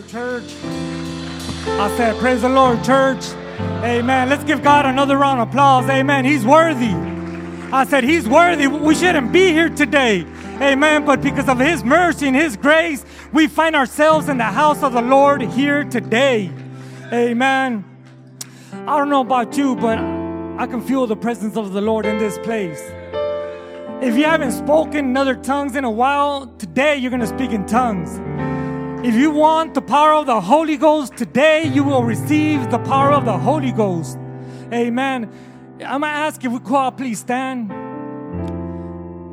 Lord, church. I said, Praise the Lord, church. Amen. Let's give God another round of applause. Amen. He's worthy. I said, He's worthy. We shouldn't be here today. Amen. But because of His mercy and His grace, we find ourselves in the house of the Lord here today. Amen. I don't know about you, but I can feel the presence of the Lord in this place. If you haven't spoken in other tongues in a while, today you're going to speak in tongues. If you want the power of the Holy Ghost, today you will receive the power of the Holy Ghost. Amen. I'm going to ask if we could please stand.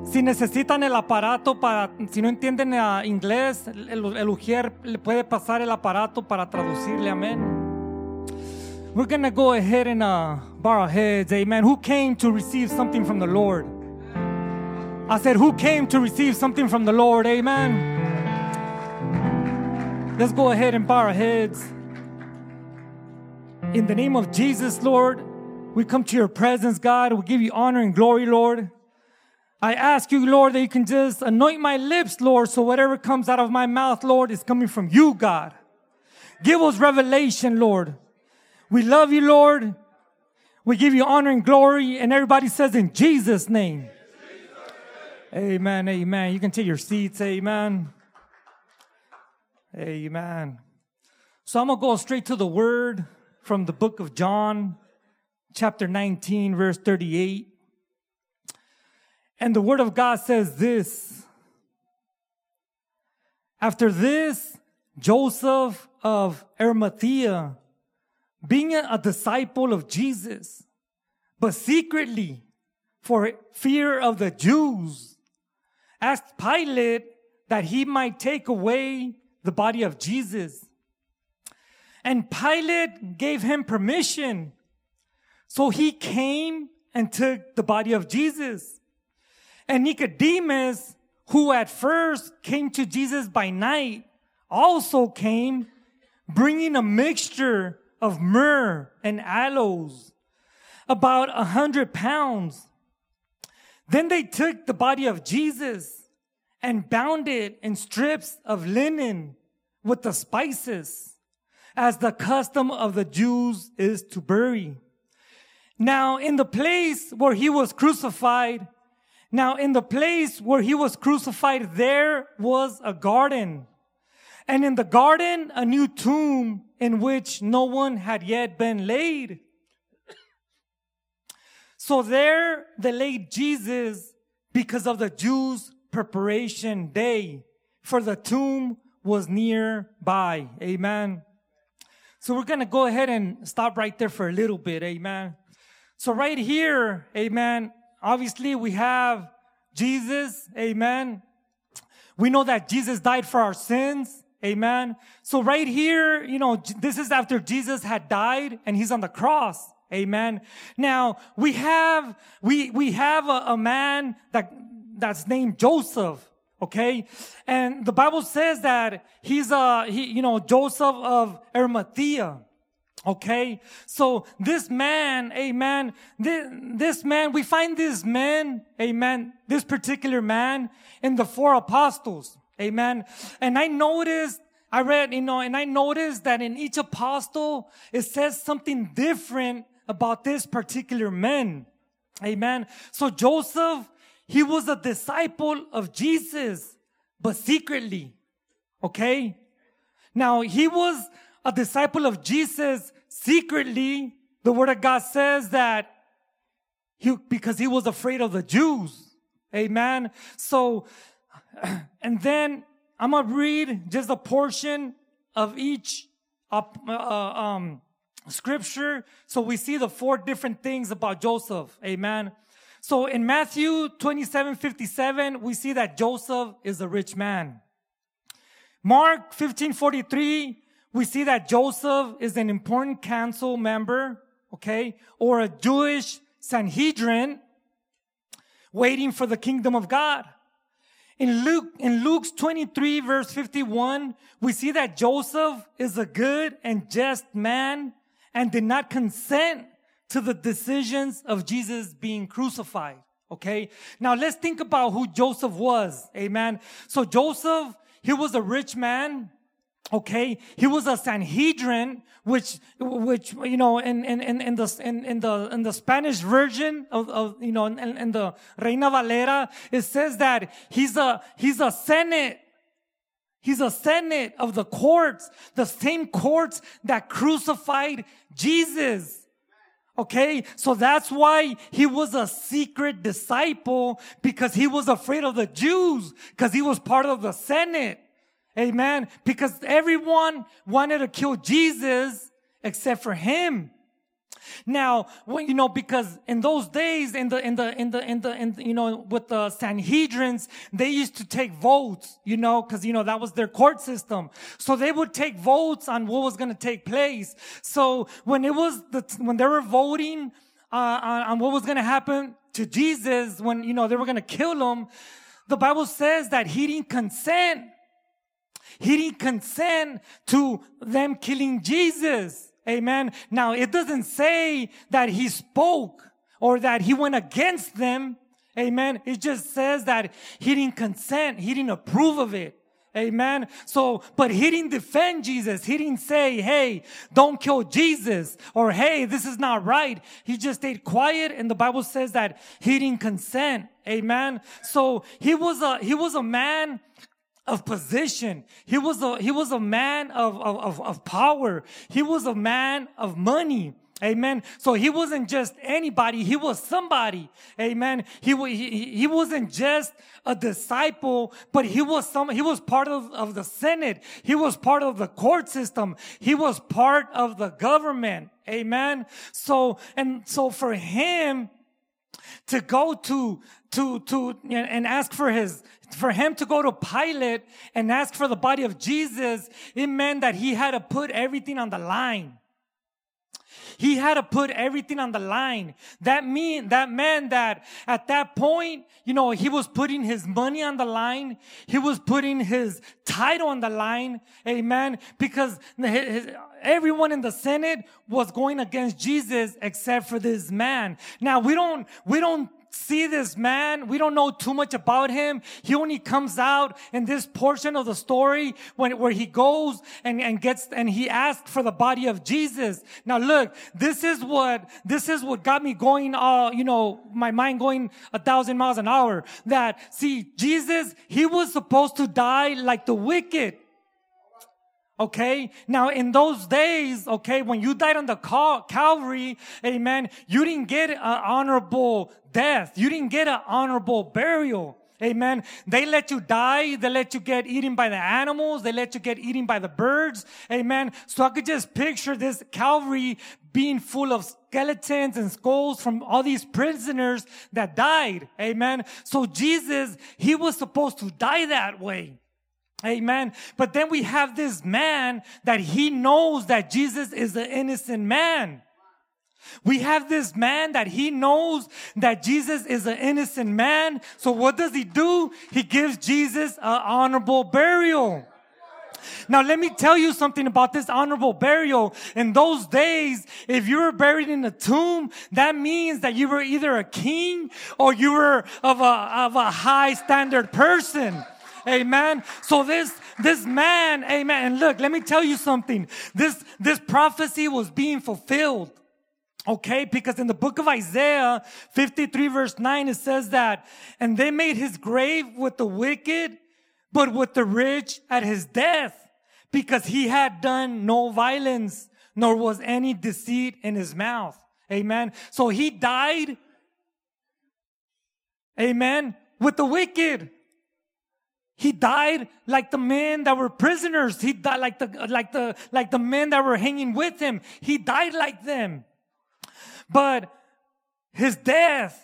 Si necesitan el aparato para, si no entienden uh, inglés, el, el ujier le puede pasar el aparato para traducirle, amén. We're going to go ahead and uh, bow our heads, amen. Who came to receive something from the Lord? I said, Who came to receive something from the Lord, amen. Let's go ahead and bow our heads. In the name of Jesus, Lord, we come to your presence, God. We give you honor and glory, Lord. I ask you, Lord, that you can just anoint my lips, Lord, so whatever comes out of my mouth, Lord, is coming from you, God. Give us revelation, Lord. We love you, Lord. We give you honor and glory. And everybody says in Jesus' name. Amen. Amen. You can take your seats. Amen. Amen. So I'm going to go straight to the word from the book of John, chapter 19, verse 38. And the word of God says this. After this, Joseph of Arimathea, being a disciple of Jesus, but secretly for fear of the Jews, asked Pilate that he might take away the body of Jesus. And Pilate gave him permission. So he came and took the body of Jesus. And Nicodemus, who at first came to Jesus by night, also came bringing a mixture of myrrh and aloes, about a hundred pounds. Then they took the body of Jesus and bound it in strips of linen with the spices, as the custom of the Jews is to bury. Now, in the place where he was crucified, now in the place where he was crucified, there was a garden. And in the garden, a new tomb in which no one had yet been laid. So there they laid Jesus because of the Jews' preparation day, for the tomb was nearby. Amen. So we're going to go ahead and stop right there for a little bit. Amen. So right here, amen. Obviously we have Jesus. Amen. We know that Jesus died for our sins. Amen. So right here, you know, this is after Jesus had died and he's on the cross. Amen. Now we have, we, we have a, a man that, that's named Joseph. Okay. And the Bible says that he's a, he, you know, Joseph of Arimathea. Okay. So this man, amen, this, this man, we find this man, amen, this particular man in the four apostles. Amen. And I noticed, I read, you know, and I noticed that in each apostle, it says something different about this particular man. Amen. So Joseph, he was a disciple of Jesus, but secretly. Okay. Now he was a disciple of Jesus secretly. The word of God says that he, because he was afraid of the Jews. Amen. So, and then I'm going to read just a portion of each uh, uh, um, scripture. So we see the four different things about Joseph. Amen. So in Matthew 27, 57, we see that Joseph is a rich man. Mark 15, 43, we see that Joseph is an important council member, okay, or a Jewish Sanhedrin waiting for the kingdom of God. In Luke, in Luke's 23 verse 51, we see that Joseph is a good and just man and did not consent to the decisions of Jesus being crucified. Okay. Now let's think about who Joseph was. Amen. So Joseph, he was a rich man. Okay, he was a Sanhedrin, which, which, you know, in, in, in, in the, in, in the, in the Spanish version of, of you know, in, in the Reina Valera, it says that he's a, he's a Senate. He's a Senate of the courts, the same courts that crucified Jesus. Okay, so that's why he was a secret disciple because he was afraid of the Jews because he was part of the Senate. Amen. Because everyone wanted to kill Jesus except for him. Now, you know, because in those days, in the, in the, in the, in the, in, you know, with the Sanhedrins, they used to take votes, you know, cause, you know, that was their court system. So they would take votes on what was going to take place. So when it was the, when they were voting, uh, on, on what was going to happen to Jesus, when, you know, they were going to kill him, the Bible says that he didn't consent he didn't consent to them killing Jesus. Amen. Now, it doesn't say that he spoke or that he went against them. Amen. It just says that he didn't consent. He didn't approve of it. Amen. So, but he didn't defend Jesus. He didn't say, Hey, don't kill Jesus or Hey, this is not right. He just stayed quiet. And the Bible says that he didn't consent. Amen. So he was a, he was a man of position. He was a, he was a man of, of, of, power. He was a man of money. Amen. So he wasn't just anybody. He was somebody. Amen. He, he, he wasn't just a disciple, but he was some, he was part of, of the Senate. He was part of the court system. He was part of the government. Amen. So, and so for him, to go to, to, to, and ask for his, for him to go to Pilate and ask for the body of Jesus, it meant that he had to put everything on the line. He had to put everything on the line. That mean, that meant that at that point, you know, he was putting his money on the line. He was putting his title on the line. Amen. Because his, everyone in the Senate was going against Jesus except for this man. Now we don't, we don't see this man. We don't know too much about him. He only comes out in this portion of the story when, where he goes and, and gets, and he asks for the body of Jesus. Now look, this is what, this is what got me going, uh, you know, my mind going a thousand miles an hour. That, see, Jesus, he was supposed to die like the wicked. Okay. Now in those days, okay, when you died on the Cal- Calvary, amen, you didn't get an honorable death. You didn't get an honorable burial. Amen. They let you die. They let you get eaten by the animals. They let you get eaten by the birds. Amen. So I could just picture this Calvary being full of skeletons and skulls from all these prisoners that died. Amen. So Jesus, he was supposed to die that way. Amen. But then we have this man that he knows that Jesus is an innocent man. We have this man that he knows that Jesus is an innocent man. So what does he do? He gives Jesus an honorable burial. Now, let me tell you something about this honorable burial. In those days, if you were buried in a tomb, that means that you were either a king or you were of a, of a high standard person. Amen. So this, this man, amen. And look, let me tell you something. This, this prophecy was being fulfilled. Okay, because in the book of Isaiah 53 verse 9, it says that, and they made his grave with the wicked, but with the rich at his death, because he had done no violence, nor was any deceit in his mouth. Amen. So he died, amen, with the wicked. He died like the men that were prisoners. He died like the, like the, like the men that were hanging with him. He died like them. But his death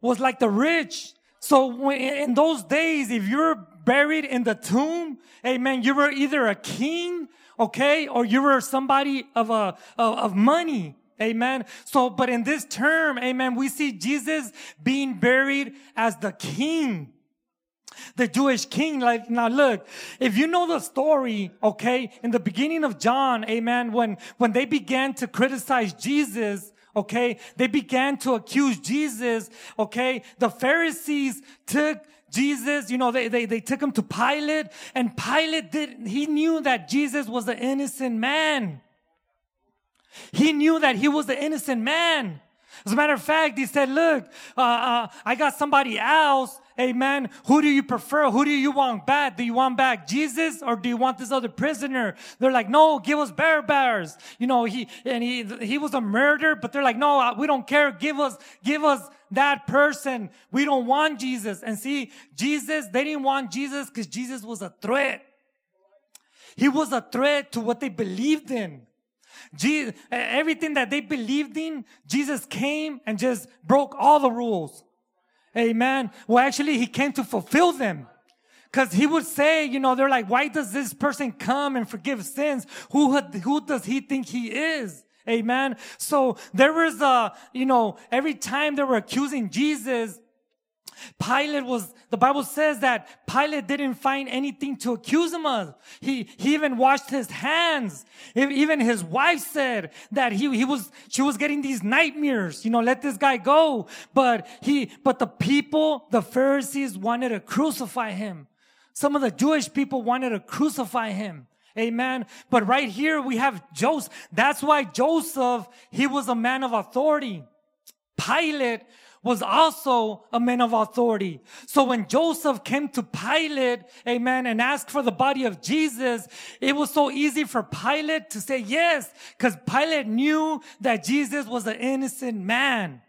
was like the rich. So in those days, if you're buried in the tomb, amen, you were either a king, okay, or you were somebody of a, of, of money. Amen. So, but in this term, amen, we see Jesus being buried as the king the Jewish king. Like, now look, if you know the story, okay, in the beginning of John, amen, when, when they began to criticize Jesus, okay, they began to accuse Jesus, okay, the Pharisees took Jesus, you know, they, they, they took him to Pilate and Pilate did, he knew that Jesus was an innocent man. He knew that he was the innocent man. As a matter of fact, he said, look, uh, uh, I got somebody else. Amen. Who do you prefer? Who do you want back? Do you want back Jesus or do you want this other prisoner? They're like, no, give us Barabbas. You know, he, and he, he was a murderer, but they're like, no, uh, we don't care. Give us, give us that person. We don't want Jesus. And see, Jesus, they didn't want Jesus because Jesus was a threat. He was a threat to what they believed in. Jesus, everything that they believed in, Jesus came and just broke all the rules. Amen. Well, actually, he came to fulfill them. Cause he would say, you know, they're like, why does this person come and forgive sins? Who, who does he think he is? Amen. So there was a, you know, every time they were accusing Jesus, Pilate was, the Bible says that Pilate didn't find anything to accuse him of. He, he even washed his hands. Even his wife said that he, he was, she was getting these nightmares, you know, let this guy go. But he, but the people, the Pharisees wanted to crucify him. Some of the Jewish people wanted to crucify him. Amen. But right here we have Joseph. That's why Joseph, he was a man of authority. Pilate was also a man of authority. So when Joseph came to Pilate, amen, and asked for the body of Jesus, it was so easy for Pilate to say yes, because Pilate knew that Jesus was an innocent man.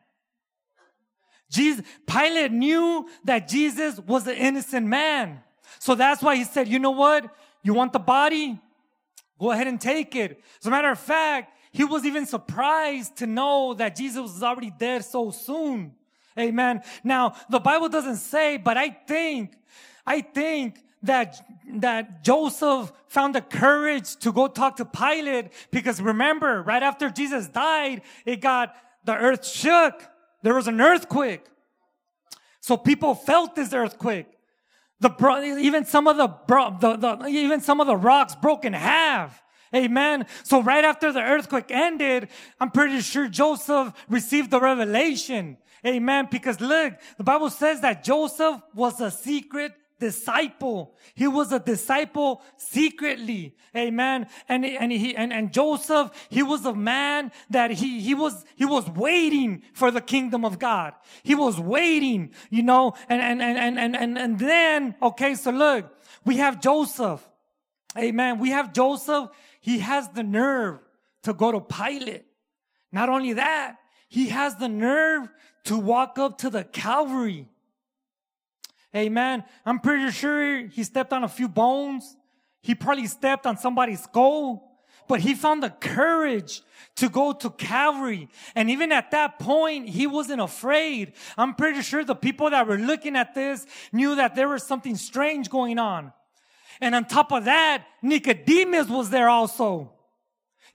Jesus, Pilate knew that Jesus was an innocent man. So that's why he said, you know what? You want the body? Go ahead and take it. As a matter of fact, he was even surprised to know that Jesus was already dead so soon. Amen. Now, the Bible doesn't say, but I think, I think that, that Joseph found the courage to go talk to Pilate because remember, right after Jesus died, it got, the earth shook. There was an earthquake. So people felt this earthquake. The, bro- even some of the, the, the, even some of the rocks broke in half. Amen. So right after the earthquake ended, I'm pretty sure Joseph received the revelation. Amen. Because look, the Bible says that Joseph was a secret disciple. He was a disciple secretly. Amen. And, and he, and, and Joseph, he was a man that he, he was, he was waiting for the kingdom of God. He was waiting, you know, and, and, and, and, and, and then, okay, so look, we have Joseph. Amen. We have Joseph. He has the nerve to go to Pilate. Not only that, he has the nerve to walk up to the Calvary. Amen. I'm pretty sure he stepped on a few bones. He probably stepped on somebody's skull, but he found the courage to go to Calvary. And even at that point, he wasn't afraid. I'm pretty sure the people that were looking at this knew that there was something strange going on. And on top of that, Nicodemus was there also.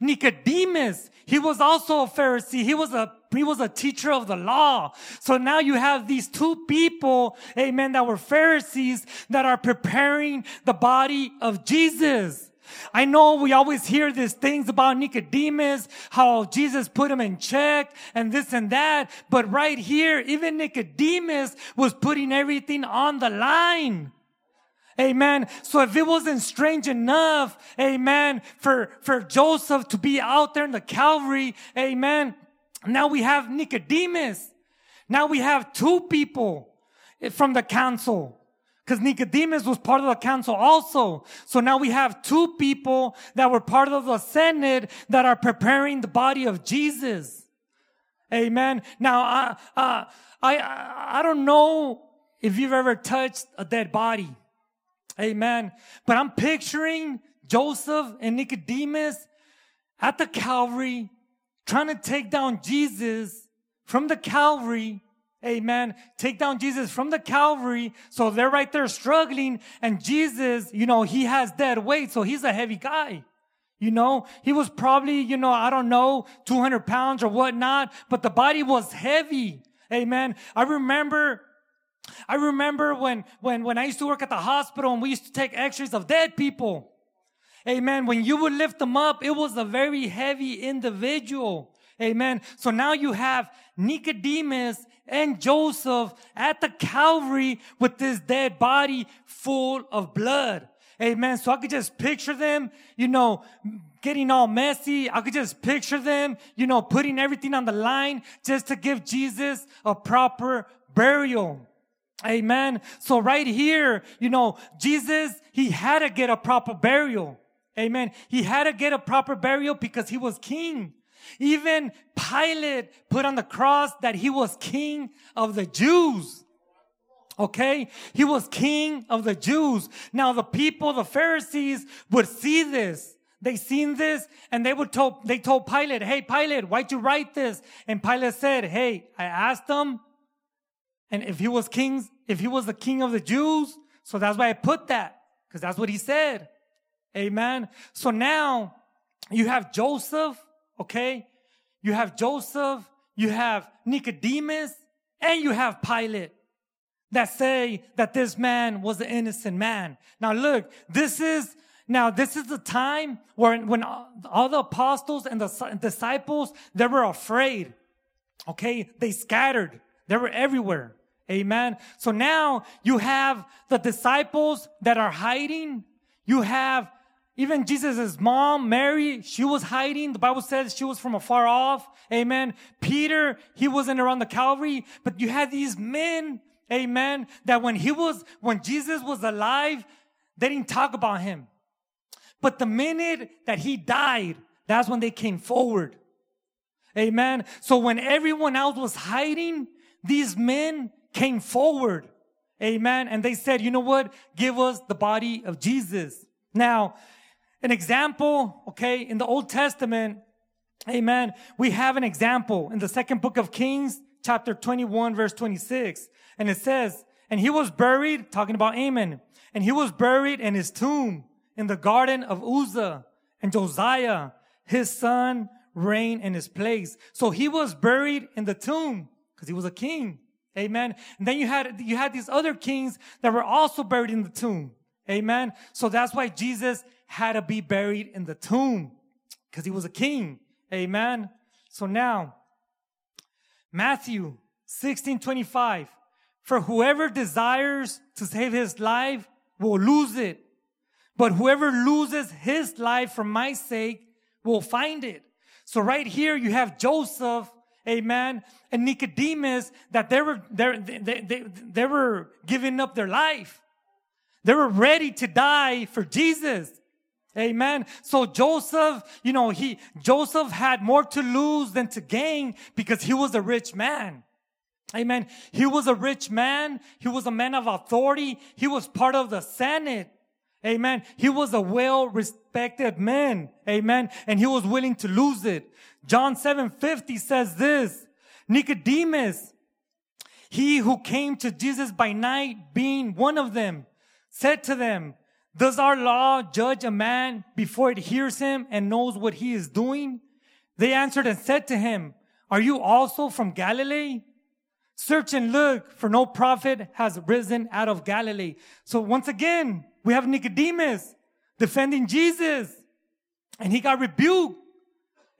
Nicodemus, he was also a Pharisee. He was a he was a teacher of the law. So now you have these two people, amen, that were Pharisees that are preparing the body of Jesus. I know we always hear these things about Nicodemus, how Jesus put him in check and this and that. But right here, even Nicodemus was putting everything on the line. Amen. So if it wasn't strange enough, amen, for, for Joseph to be out there in the Calvary, amen. Now we have Nicodemus. Now we have two people from the council. Because Nicodemus was part of the council also. So now we have two people that were part of the Senate that are preparing the body of Jesus. Amen. Now, I, uh, I, I don't know if you've ever touched a dead body. Amen. But I'm picturing Joseph and Nicodemus at the Calvary trying to take down Jesus from the Calvary. Amen. Take down Jesus from the Calvary. So they're right there struggling. And Jesus, you know, he has dead weight. So he's a heavy guy. You know, he was probably, you know, I don't know, 200 pounds or whatnot, but the body was heavy. Amen. I remember I remember when, when, when I used to work at the hospital and we used to take x-rays of dead people. Amen. When you would lift them up, it was a very heavy individual. Amen. So now you have Nicodemus and Joseph at the Calvary with this dead body full of blood. Amen. So I could just picture them, you know, getting all messy. I could just picture them, you know, putting everything on the line just to give Jesus a proper burial. Amen. So right here, you know, Jesus, he had to get a proper burial. Amen. He had to get a proper burial because he was king. Even Pilate put on the cross that he was king of the Jews. Okay? He was king of the Jews. Now the people, the Pharisees would see this. They seen this and they would told, they told Pilate, Hey, Pilate, why'd you write this? And Pilate said, Hey, I asked them And if he was king, if he was the king of the Jews, so that's why I put that. Cause that's what he said. Amen. So now you have Joseph, okay? You have Joseph, you have Nicodemus, and you have Pilate that say that this man was an innocent man. Now look, this is now this is the time where when all the apostles and the disciples they were afraid. Okay, they scattered. They were everywhere. Amen. So now you have the disciples that are hiding. You have even Jesus' mom, Mary, she was hiding. The Bible says she was from afar off. Amen. Peter, he wasn't around the Calvary, but you had these men Amen. That when he was, when Jesus was alive, they didn't talk about him. But the minute that he died, that's when they came forward. Amen. So when everyone else was hiding, these men came forward. Amen. And they said, you know what? Give us the body of Jesus. Now, an example, okay, in the Old Testament, amen, we have an example in the second book of Kings, chapter 21, verse 26. And it says, and he was buried, talking about Amon, and he was buried in his tomb in the garden of Uzzah and Josiah, his son, reigned in his place. So he was buried in the tomb because he was a king. Amen. And then you had, you had these other kings that were also buried in the tomb. Amen. So that's why Jesus had to be buried in the tomb because he was a king. Amen. So now, Matthew 16, 25. For whoever desires to save his life will lose it. But whoever loses his life for my sake will find it. So right here you have Joseph, amen, and Nicodemus that they were, they, they, they, they were giving up their life. They were ready to die for Jesus. Amen. So Joseph, you know, he, Joseph had more to lose than to gain because he was a rich man. Amen. He was a rich man. He was a man of authority. He was part of the Senate. Amen. He was a well respected man. Amen. And he was willing to lose it. John 750 says this, Nicodemus, he who came to Jesus by night being one of them said to them, does our law judge a man before it hears him and knows what he is doing? They answered and said to him, are you also from Galilee? Search and look, for no prophet has risen out of Galilee. So once again, we have Nicodemus defending Jesus, and he got rebuked.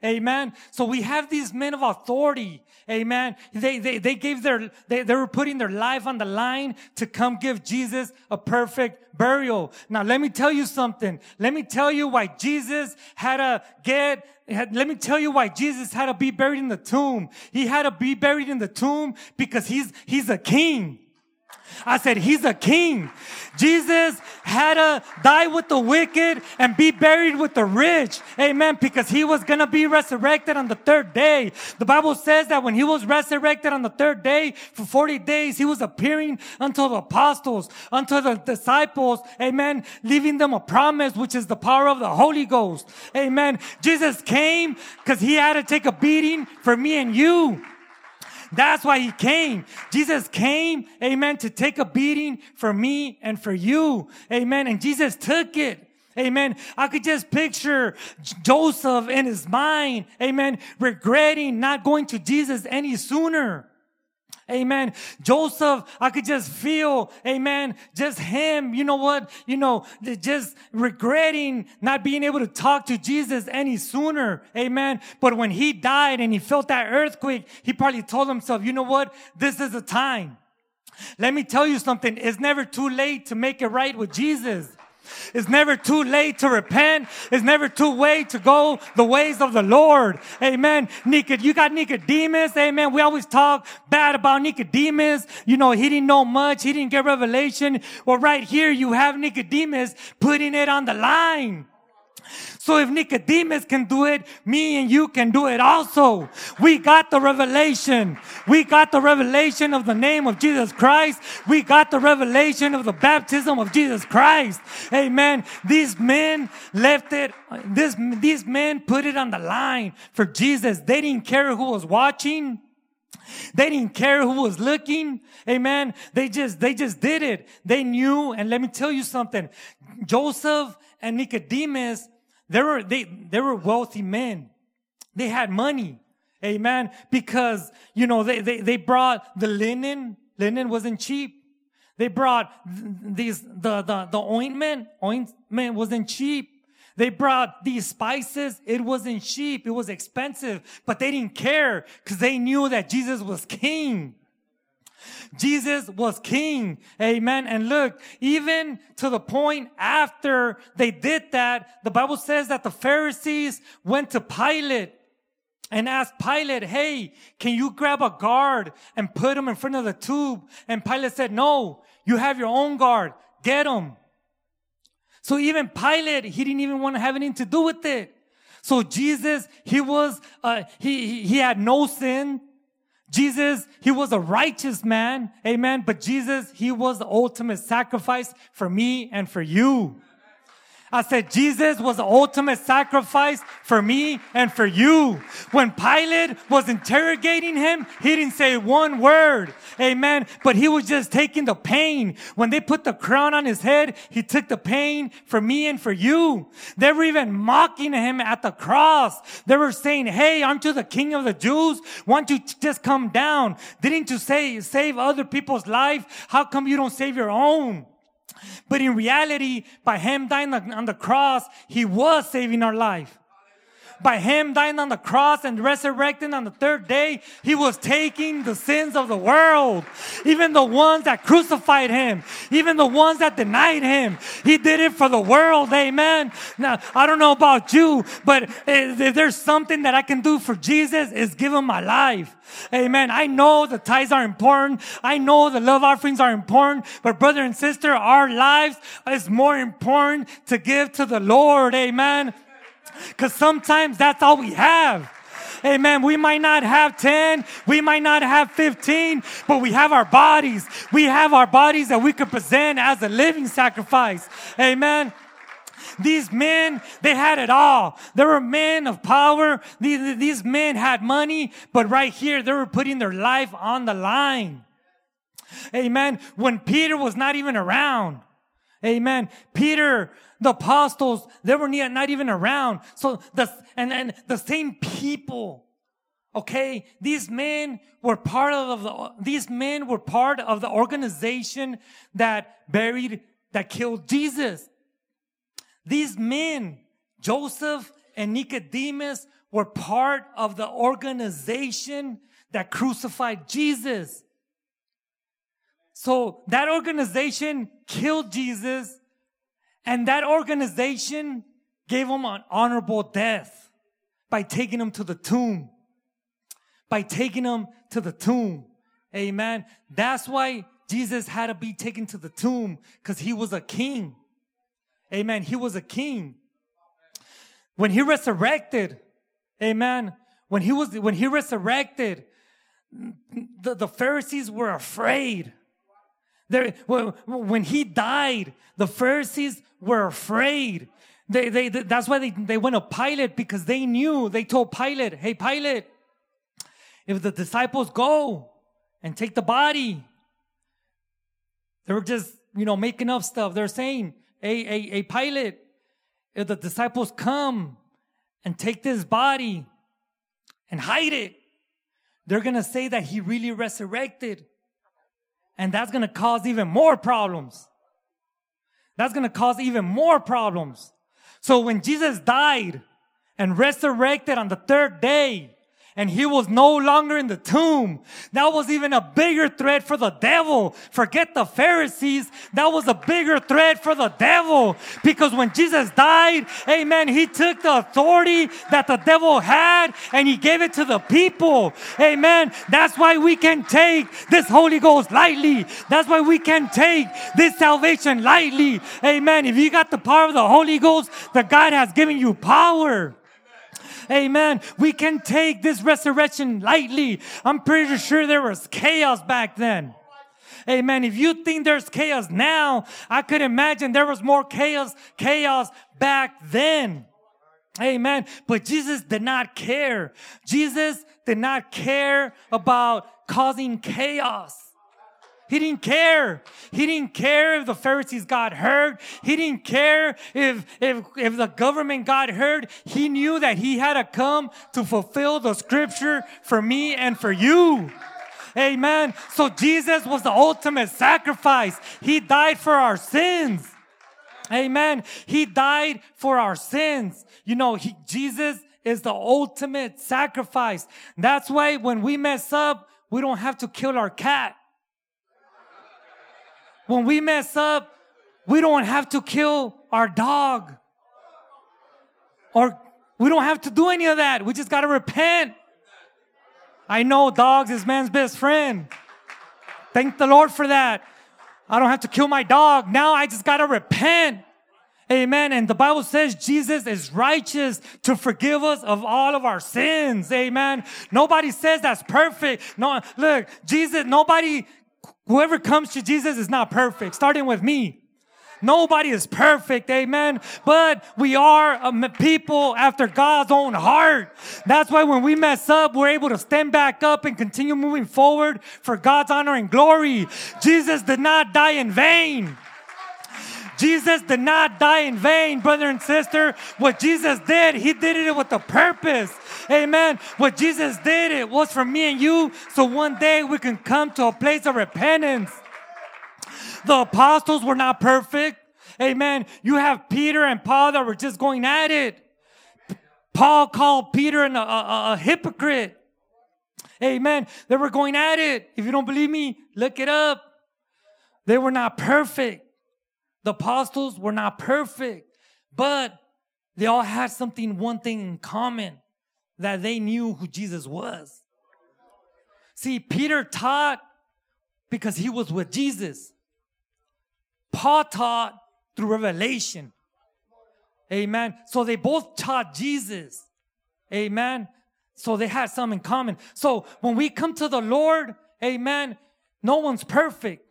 Amen. So we have these men of authority. Amen. They, they, they gave their, they, they were putting their life on the line to come give Jesus a perfect burial. Now let me tell you something. Let me tell you why Jesus had to get let me tell you why Jesus had to be buried in the tomb. He had to be buried in the tomb because he's, he's a king. I said, He's a king. Jesus had to die with the wicked and be buried with the rich. Amen. Because he was going to be resurrected on the third day. The Bible says that when he was resurrected on the third day for 40 days, he was appearing unto the apostles, unto the disciples. Amen. Leaving them a promise, which is the power of the Holy Ghost. Amen. Jesus came because he had to take a beating for me and you. That's why he came. Jesus came, amen, to take a beating for me and for you. Amen. And Jesus took it. Amen. I could just picture Joseph in his mind. Amen. Regretting not going to Jesus any sooner. Amen. Joseph, I could just feel, amen, just him, you know what, you know, just regretting not being able to talk to Jesus any sooner. Amen. But when he died and he felt that earthquake, he probably told himself, you know what, this is the time. Let me tell you something. It's never too late to make it right with Jesus. It's never too late to repent. It's never too late to go the ways of the Lord. Amen. Nicod, you got Nicodemus. Amen. We always talk bad about Nicodemus. You know, he didn't know much. He didn't get revelation. Well, right here you have Nicodemus putting it on the line. So if Nicodemus can do it, me and you can do it also. We got the revelation. We got the revelation of the name of Jesus Christ. We got the revelation of the baptism of Jesus Christ. Amen. These men left it, this, these men put it on the line for Jesus. They didn't care who was watching. They didn't care who was looking. Amen. They just, they just did it. They knew. And let me tell you something. Joseph and Nicodemus they were, they, they were wealthy men. They had money. Amen. Because, you know, they, they, they brought the linen. Linen wasn't cheap. They brought these, the, the, the ointment. Ointment wasn't cheap. They brought these spices. It wasn't cheap. It was expensive, but they didn't care because they knew that Jesus was king. Jesus was king. Amen. And look, even to the point after they did that, the Bible says that the Pharisees went to Pilate and asked Pilate, Hey, can you grab a guard and put him in front of the tube? And Pilate said, No, you have your own guard. Get him. So even Pilate, he didn't even want to have anything to do with it. So Jesus, he was, uh, he, he had no sin. Jesus, he was a righteous man. Amen. But Jesus, he was the ultimate sacrifice for me and for you. I said, Jesus was the ultimate sacrifice for me and for you. When Pilate was interrogating him, he didn't say one word. Amen. But he was just taking the pain. When they put the crown on his head, he took the pain for me and for you. They were even mocking him at the cross. They were saying, Hey, aren't you the king of the Jews? Why don't you just come down? Didn't you say, save other people's life? How come you don't save your own? But in reality, by him dying on the cross, he was saving our life by him dying on the cross and resurrecting on the third day, he was taking the sins of the world. Even the ones that crucified him, even the ones that denied him, he did it for the world. Amen. Now, I don't know about you, but if there's something that I can do for Jesus is give him my life. Amen. I know the tithes are important. I know the love offerings are important, but brother and sister, our lives is more important to give to the Lord. Amen. Because sometimes that's all we have. Amen. We might not have 10, we might not have 15, but we have our bodies. We have our bodies that we could present as a living sacrifice. Amen. These men, they had it all. They were men of power. These, these men had money, but right here, they were putting their life on the line. Amen. When Peter was not even around. Amen. Peter the apostles, they were not even around. So the, and, and the same people, okay, these men were part of the, these men were part of the organization that buried, that killed Jesus. These men, Joseph and Nicodemus, were part of the organization that crucified Jesus. So that organization killed Jesus and that organization gave him an honorable death by taking him to the tomb. By taking him to the tomb. Amen. That's why Jesus had to be taken to the tomb because he was a king. Amen. He was a king. When he resurrected, amen. When he was, when he resurrected, the, the Pharisees were afraid. There, when he died, the Pharisees were afraid. They, they, that's why they, they went to Pilate because they knew, they told Pilate, hey, Pilate, if the disciples go and take the body, they were just, you know, making up stuff. They're saying, hey, hey, hey, Pilate, if the disciples come and take this body and hide it, they're going to say that he really resurrected. And that's going to cause even more problems. That's going to cause even more problems. So when Jesus died and resurrected on the third day, and he was no longer in the tomb. That was even a bigger threat for the devil. Forget the Pharisees. That was a bigger threat for the devil because when Jesus died, amen, he took the authority that the devil had and he gave it to the people. Amen. That's why we can take this Holy Ghost lightly. That's why we can take this salvation lightly. Amen. If you got the power of the Holy Ghost, the God has given you power. Amen. We can take this resurrection lightly. I'm pretty sure there was chaos back then. Amen. If you think there's chaos now, I could imagine there was more chaos, chaos back then. Amen. But Jesus did not care. Jesus did not care about causing chaos. He didn't care. He didn't care if the Pharisees got hurt. He didn't care if, if, if the government got hurt. He knew that he had to come to fulfill the scripture for me and for you. Amen. So Jesus was the ultimate sacrifice. He died for our sins. Amen. He died for our sins. You know, he, Jesus is the ultimate sacrifice. That's why when we mess up, we don't have to kill our cat. When we mess up, we don't have to kill our dog. Or we don't have to do any of that. We just got to repent. I know dogs is man's best friend. Thank the Lord for that. I don't have to kill my dog. Now I just got to repent. Amen. And the Bible says Jesus is righteous to forgive us of all of our sins. Amen. Nobody says that's perfect. No, look, Jesus, nobody Whoever comes to Jesus is not perfect, starting with me. Nobody is perfect, amen. But we are a people after God's own heart. That's why when we mess up, we're able to stand back up and continue moving forward for God's honor and glory. Jesus did not die in vain. Jesus did not die in vain, brother and sister. What Jesus did, he did it with a purpose. Amen. What Jesus did, it was for me and you. So one day we can come to a place of repentance. The apostles were not perfect. Amen. You have Peter and Paul that were just going at it. Paul called Peter an, a, a, a hypocrite. Amen. They were going at it. If you don't believe me, look it up. They were not perfect. The apostles were not perfect, but they all had something, one thing in common that they knew who Jesus was. See, Peter taught because he was with Jesus. Paul taught through revelation. Amen. So they both taught Jesus. Amen. So they had some in common. So when we come to the Lord, amen, no one's perfect.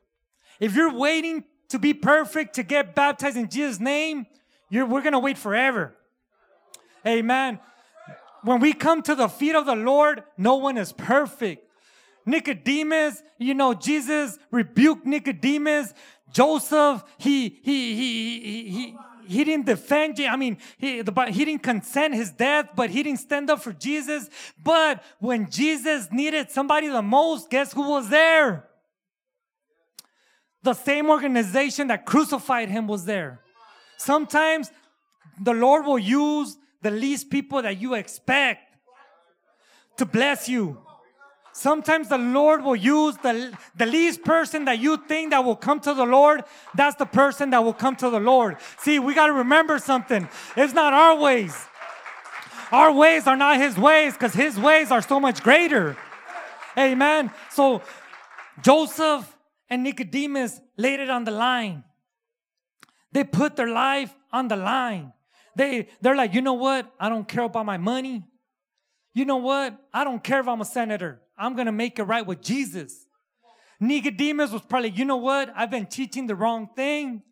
If you're waiting to be perfect, to get baptized in Jesus' name, we're going to wait forever. Amen. When we come to the feet of the Lord, no one is perfect. Nicodemus, you know, Jesus rebuked Nicodemus. Joseph, he, he, he, he, he, he didn't defend, I mean, he, he didn't consent his death, but he didn't stand up for Jesus. But when Jesus needed somebody the most, guess who was there? The same organization that crucified him was there. Sometimes the Lord will use the least people that you expect to bless you. Sometimes the Lord will use the, the least person that you think that will come to the Lord. That's the person that will come to the Lord. See, we got to remember something. It's not our ways. Our ways are not His ways because His ways are so much greater. Amen. So Joseph and Nicodemus laid it on the line. They put their life on the line. They, they're like, you know what? I don't care about my money. You know what? I don't care if I'm a senator. I'm going to make it right with Jesus. Nicodemus was probably, you know what? I've been teaching the wrong thing,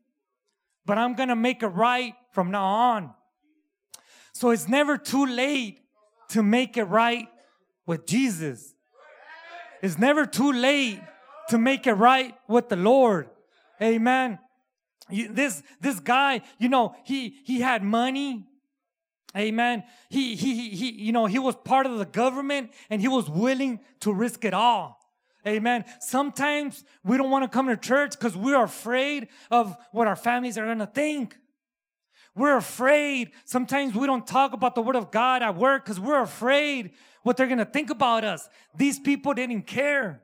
but I'm going to make it right from now on. So it's never too late to make it right with Jesus. It's never too late to make it right with the Lord. Amen. This, this guy, you know, he, he had money. Amen. He, he, he, you know, he was part of the government and he was willing to risk it all. Amen. Sometimes we don't want to come to church because we're afraid of what our families are going to think. We're afraid. Sometimes we don't talk about the word of God at work because we're afraid what they're going to think about us. These people didn't care.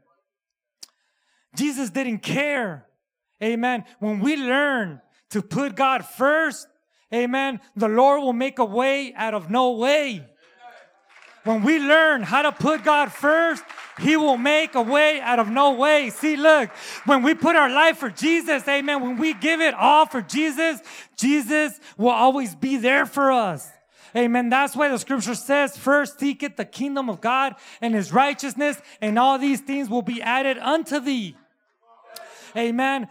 Jesus didn't care. Amen. When we learn to put God first, amen, the Lord will make a way out of no way. When we learn how to put God first, He will make a way out of no way. See, look, when we put our life for Jesus, amen, when we give it all for Jesus, Jesus will always be there for us. Amen. That's why the scripture says, first seek it the kingdom of God and his righteousness, and all these things will be added unto thee. Amen.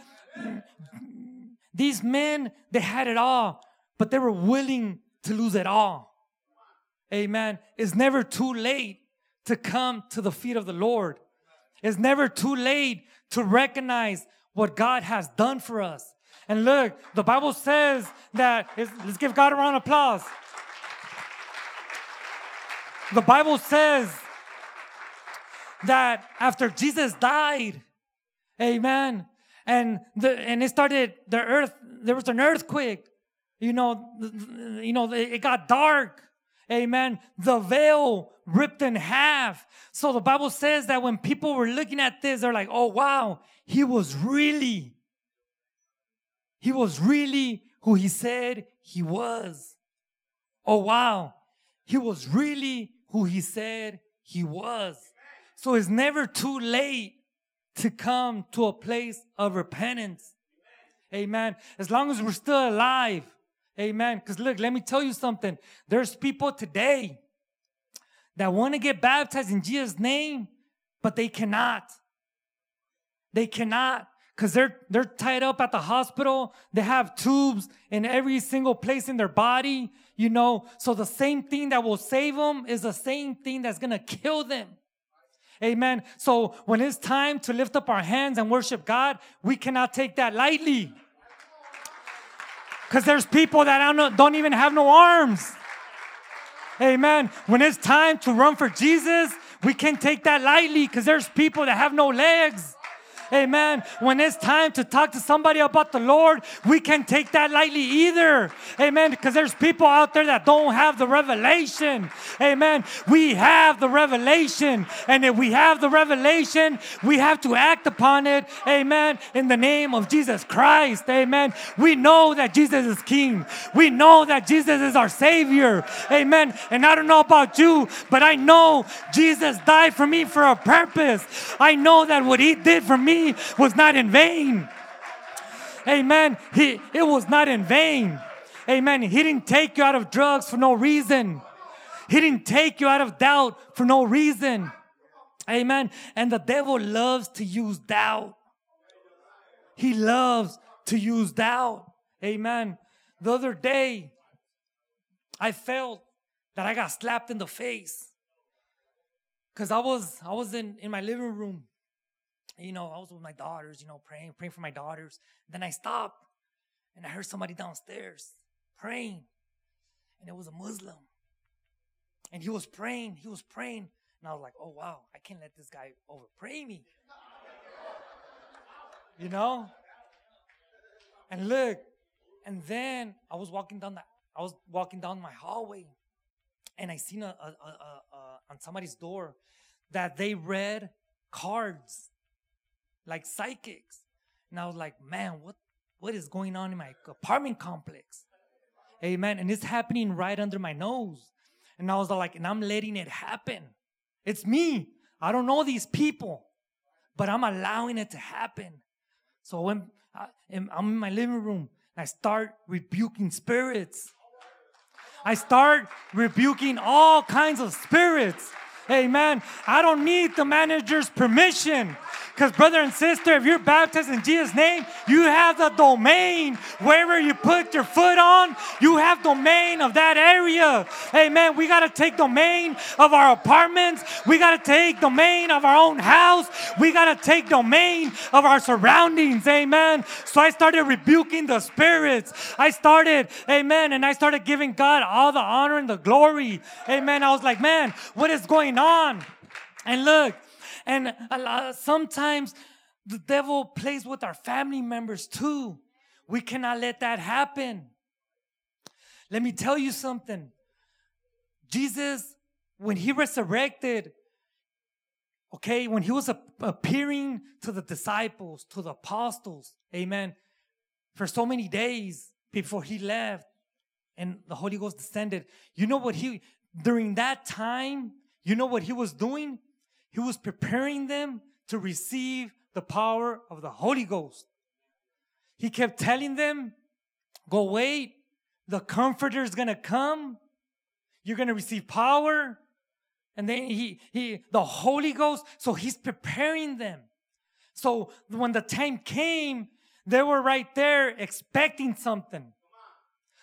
These men, they had it all, but they were willing to lose it all. Amen. It's never too late to come to the feet of the Lord. It's never too late to recognize what God has done for us. And look, the Bible says that, let's give God a round of applause. The Bible says that after Jesus died, amen, and the, and it started the earth, there was an earthquake, you know, you know, it got dark, amen. The veil ripped in half. So the Bible says that when people were looking at this, they're like, oh wow, he was really, he was really who he said he was. Oh wow, he was really who he said he was. So it's never too late to come to a place of repentance. Amen. As long as we're still alive. Amen. Because look, let me tell you something. There's people today that want to get baptized in Jesus' name, but they cannot. They cannot because they're they're tied up at the hospital. They have tubes in every single place in their body, you know. So the same thing that will save them is the same thing that's gonna kill them. Amen. So when it's time to lift up our hands and worship God, we cannot take that lightly. Because there's people that don't, even have no arms. Amen. When it's time to run for Jesus, we can't take that lightly because there's people that have no legs. Amen. When it's time to talk to somebody about the Lord, we can't take that lightly either. Amen. Because there's people out there that don't have the revelation. Amen. We have the revelation. And if we have the revelation, we have to act upon it. Amen. In the name of Jesus Christ. Amen. We know that Jesus is King. We know that Jesus is our Savior. Amen. And I don't know about you, but I know Jesus died for me for a purpose. I know that what He did for me was not in vain. Amen. He, it was not in vain. Amen. He didn't take you out of drugs for no reason. He didn't take you out of doubt for no reason. Amen. And the devil loves to use doubt. He loves to use doubt. Amen. The other day, I felt that I got slapped in the face. Cause I was I was in, in my living room you know, I was with my daughters, you know, praying, praying for my daughters. then I stopped and I heard somebody downstairs praying. And it was a Muslim. And he was praying, he was praying. And I was like, oh wow, I can't let this guy over pray me. You know? And look, and then I was walking down the I was walking down my hallway and I seen a, a, a, a on somebody's door that they read cards like psychics. And I was like, man, what, what is going on in my apartment complex? Amen. And it's happening right under my nose. And I was like, and I'm letting it happen. It's me. I don't know these people, but I'm allowing it to happen. So when I, I'm in my living room, I start rebuking spirits. I start rebuking all kinds of spirits. Amen. I don't need the manager's permission Because, brother and sister, if you're baptized in Jesus' name, you have the domain. Wherever you put your foot on, you have domain of that area. Amen. We got to take domain of our apartments. We got to take domain of our own house. We got to take domain of our surroundings. Amen. So I started rebuking the spirits. I started, amen, and I started giving God all the honor and the glory. Amen. I was like, man, what is going on? And look, and a lot, sometimes the devil plays with our family members too. We cannot let that happen. Let me tell you something. Jesus, when he resurrected, okay, when he was appearing to the disciples, to the apostles, amen, for so many days before he left and the Holy Ghost descended, you know what he, during that time, you know what he was doing? He was preparing them to receive the power of the Holy Ghost. He kept telling them, Go wait, the Comforter is going to come. You're going to receive power. And then he, he, the Holy Ghost, so he's preparing them. So when the time came, they were right there expecting something.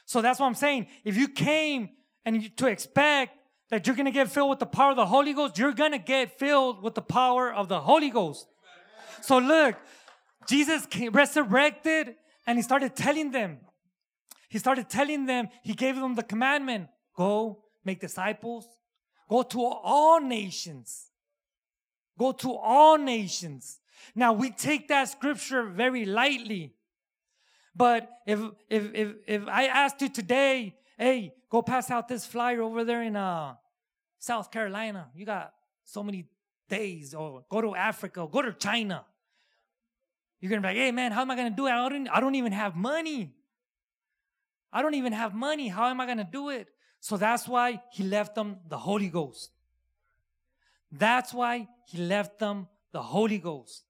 So that's what I'm saying. If you came and you, to expect that you're going to get filled with the power of the Holy Ghost, you're going to get filled with the power of the Holy Ghost. So look, Jesus came, resurrected and he started telling them. He started telling them, he gave them the commandment go make disciples, go to all nations. Go to all nations. Now we take that scripture very lightly. But if if if if I asked you today, hey, go pass out this flyer over there in uh South Carolina. You got so many days, or go to Africa, go to China. You're gonna be like, hey man, how am I gonna do it? I don't, I don't even have money. I don't even have money. How am I gonna do it? So that's why he left them the Holy Ghost. That's why he left them the Holy Ghost.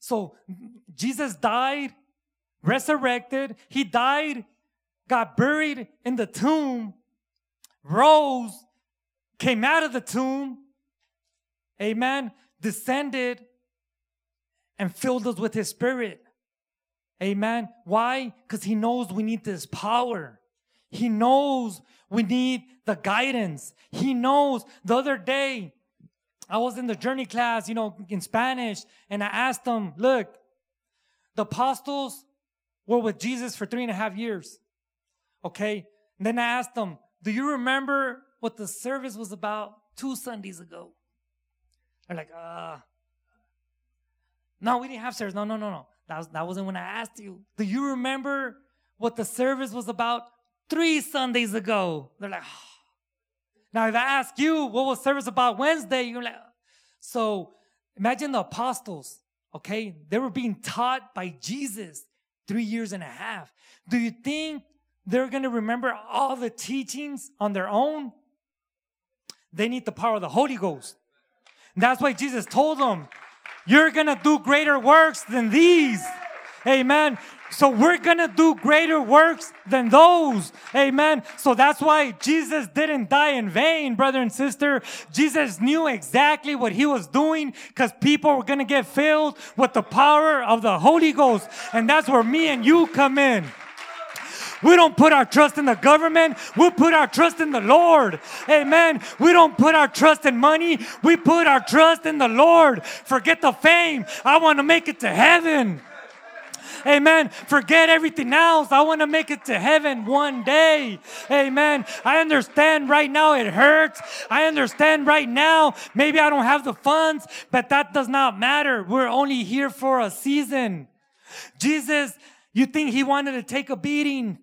So Jesus died, resurrected, he died, got buried in the tomb, rose, came out of the tomb, amen, descended and filled us with his spirit. Amen. Why? Because he knows we need this power. He knows we need the guidance. He knows the other day, I was in the journey class, you know, in Spanish, and I asked them, look, the apostles were with Jesus for three and a half years. Okay. And then I asked them, do you remember what the service was about two Sundays ago. They're like, uh, no, we didn't have service. No, no, no, no. That, was, that wasn't when I asked you. Do you remember what the service was about three Sundays ago? They're like, oh. now if I ask you what was service about Wednesday, you're like, so imagine the apostles, okay? They were being taught by Jesus three years and a half. Do you think they're going to remember all the teachings on their own? They need the power of the Holy Ghost. And that's why Jesus told them, You're gonna do greater works than these. Amen. So we're gonna do greater works than those. Amen. So that's why Jesus didn't die in vain, brother and sister. Jesus knew exactly what he was doing because people were gonna get filled with the power of the Holy Ghost. And that's where me and you come in. We don't put our trust in the government. We put our trust in the Lord. Amen. We don't put our trust in money. We put our trust in the Lord. Forget the fame. I want to make it to heaven. Amen. Forget everything else. I want to make it to heaven one day. Amen. I understand right now it hurts. I understand right now maybe I don't have the funds, but that does not matter. We're only here for a season. Jesus, you think he wanted to take a beating?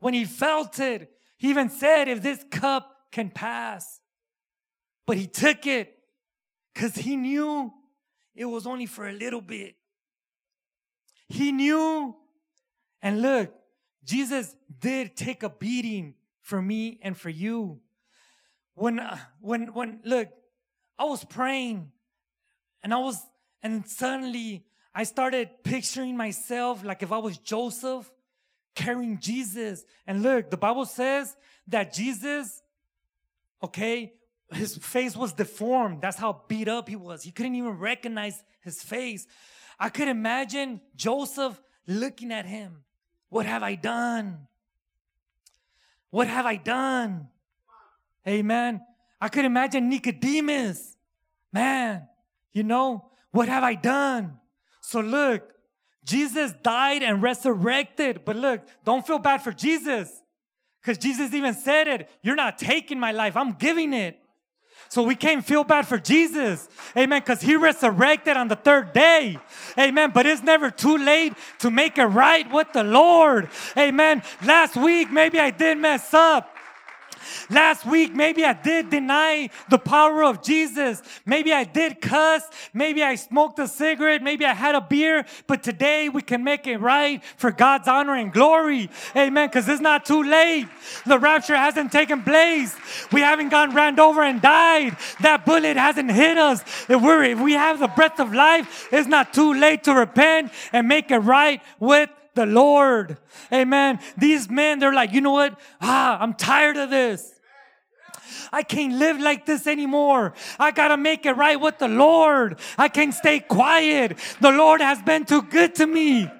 When he felt it, he even said, if this cup can pass. But he took it because he knew it was only for a little bit. He knew. And look, Jesus did take a beating for me and for you. When, uh, when, when, look, I was praying and I was, and suddenly I started picturing myself like if I was Joseph carrying Jesus. And look, the Bible says that Jesus, okay, his face was deformed. That's how beat up he was. He couldn't even recognize his face. I could imagine Joseph looking at him. What have I done? What have I done? Amen. I could imagine Nicodemus. Man, you know, what have I done? So look, Jesus died and resurrected. But look, don't feel bad for Jesus. Because Jesus even said it. You're not taking my life, I'm giving it. So we can't feel bad for Jesus. Amen. Because he resurrected on the third day. Amen. But it's never too late to make it right with the Lord. Amen. Last week, maybe I did mess up. Last week, maybe I did deny the power of Jesus. Maybe I did cuss. Maybe I smoked a cigarette. Maybe I had a beer. But today we can make it right for God's honor and glory. Amen. Because it's not too late. The rapture hasn't taken place. We haven't gotten ran over and died. That bullet hasn't hit us. If, we're, if we have the breath of life, it's not too late to repent and make it right with the Lord. Amen. These men, they're like, you know what? Ah, I'm tired of this. I can't live like this anymore. I got to make it right with the Lord. I can't stay quiet. The Lord has been too good to me.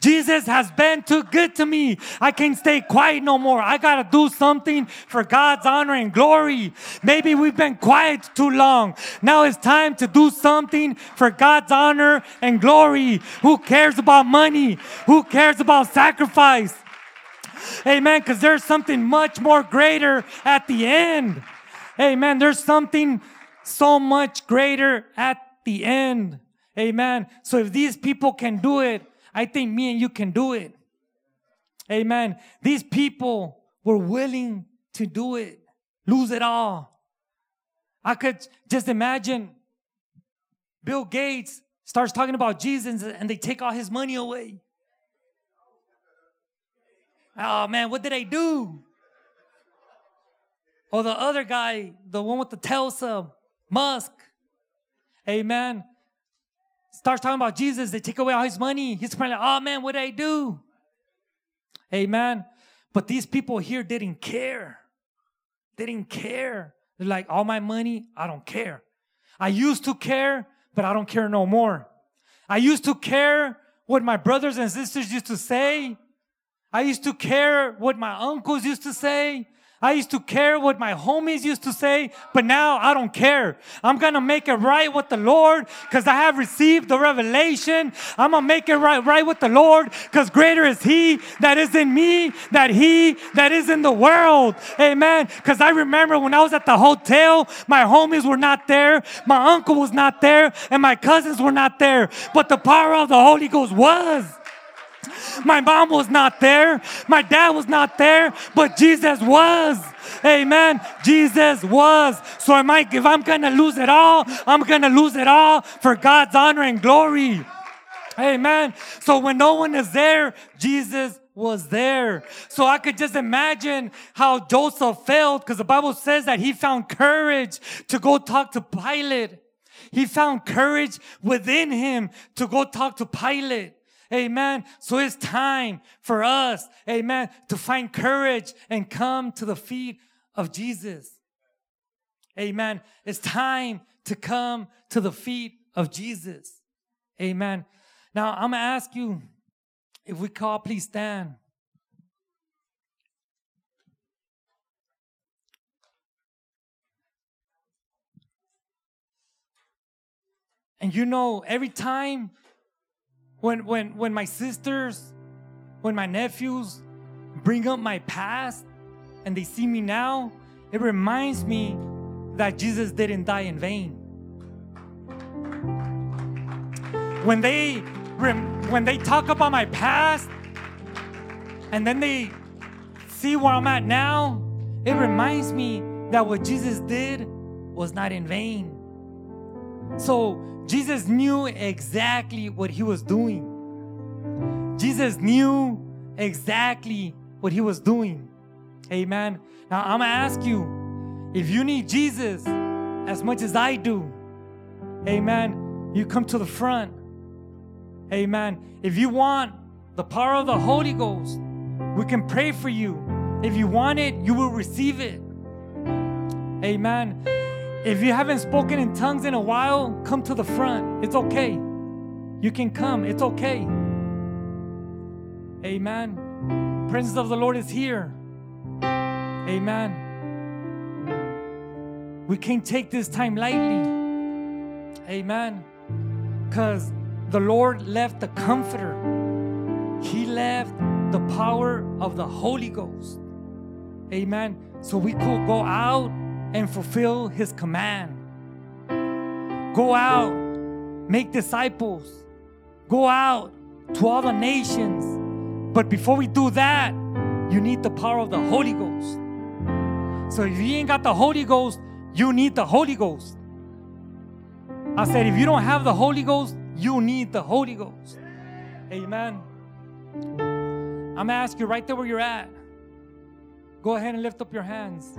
Jesus has been too good to me. I can't stay quiet no more. I got to do something for God's honor and glory. Maybe we've been quiet too long. Now it's time to do something for God's honor and glory. Who cares about money? Who cares about sacrifice? Amen. Because there's something much more greater at the end. Amen. There's something so much greater at the end. Amen. So if these people can do it, I think me and you can do it. Amen. These people were willing to do it, lose it all. I could just imagine Bill Gates starts talking about Jesus and they take all his money away. Oh man, what did I do? Or the other guy, the one with the Tesla, Musk. Amen starts talking about Jesus, they take away all his money. He's probably like, oh man, what did I do? Amen. But these people here didn't care. They didn't care. They're like, all my money, I don't care. I used to care, but I don't care no more. I used to care what my brothers and sisters used to say. I used to care what my uncles used to say. I used to care what my homies used to say, but now I don't care. I'm gonna make it right with the Lord because I have received the revelation. I'm gonna make it right, right with the Lord because greater is He that is in me that He that is in the world. Amen. Because I remember when I was at the hotel, my homies were not there, my uncle was not there, and my cousins were not there, but the power of the Holy Ghost was. My mom was not there. My dad was not there, but Jesus was. Amen. Jesus was. So I, if I'm going to lose it all, I'm going to lose it all for God's honor and glory. Amen. So when no one is there, Jesus was there. So I could just imagine how Joseph felt because the Bible says that he found courage to go talk to Pilate. He found courage within him to go talk to Pilate. Amen. So it's time for us, amen, to find courage and come to the feet of Jesus. Amen. It's time to come to the feet of Jesus. Amen. Now I'm going to ask you if we call, please stand. And you know, every time when when when my sisters, when my nephews bring up my past and they see me now, it reminds me that Jesus didn't die in vain. When they when they talk about my past and then they see where I'm at now, it reminds me that what Jesus did was not in vain. So Jesus knew exactly what he was doing. Jesus knew exactly what he was doing. Amen. Now I'm going to ask you if you need Jesus as much as I do, amen, you come to the front. Amen. If you want the power of the Holy Ghost, we can pray for you. If you want it, you will receive it. Amen. If you haven't spoken in tongues in a while, come to the front. It's okay. You can come. It's okay. Amen. Presence of the Lord is here. Amen. We can't take this time lightly. Amen. Because the Lord left the Comforter, He left the power of the Holy Ghost. Amen. So we could go out and fulfill His command. Go out, make disciples, go out to all the nations. But before we do that, you need the power of the Holy Ghost. So if you ain't got the Holy Ghost, you need the Holy Ghost. I said, if you don't have the Holy Ghost, you need the Holy Ghost. Amen. I'm gonna ask you right there where you're at. Go ahead and lift up your hands.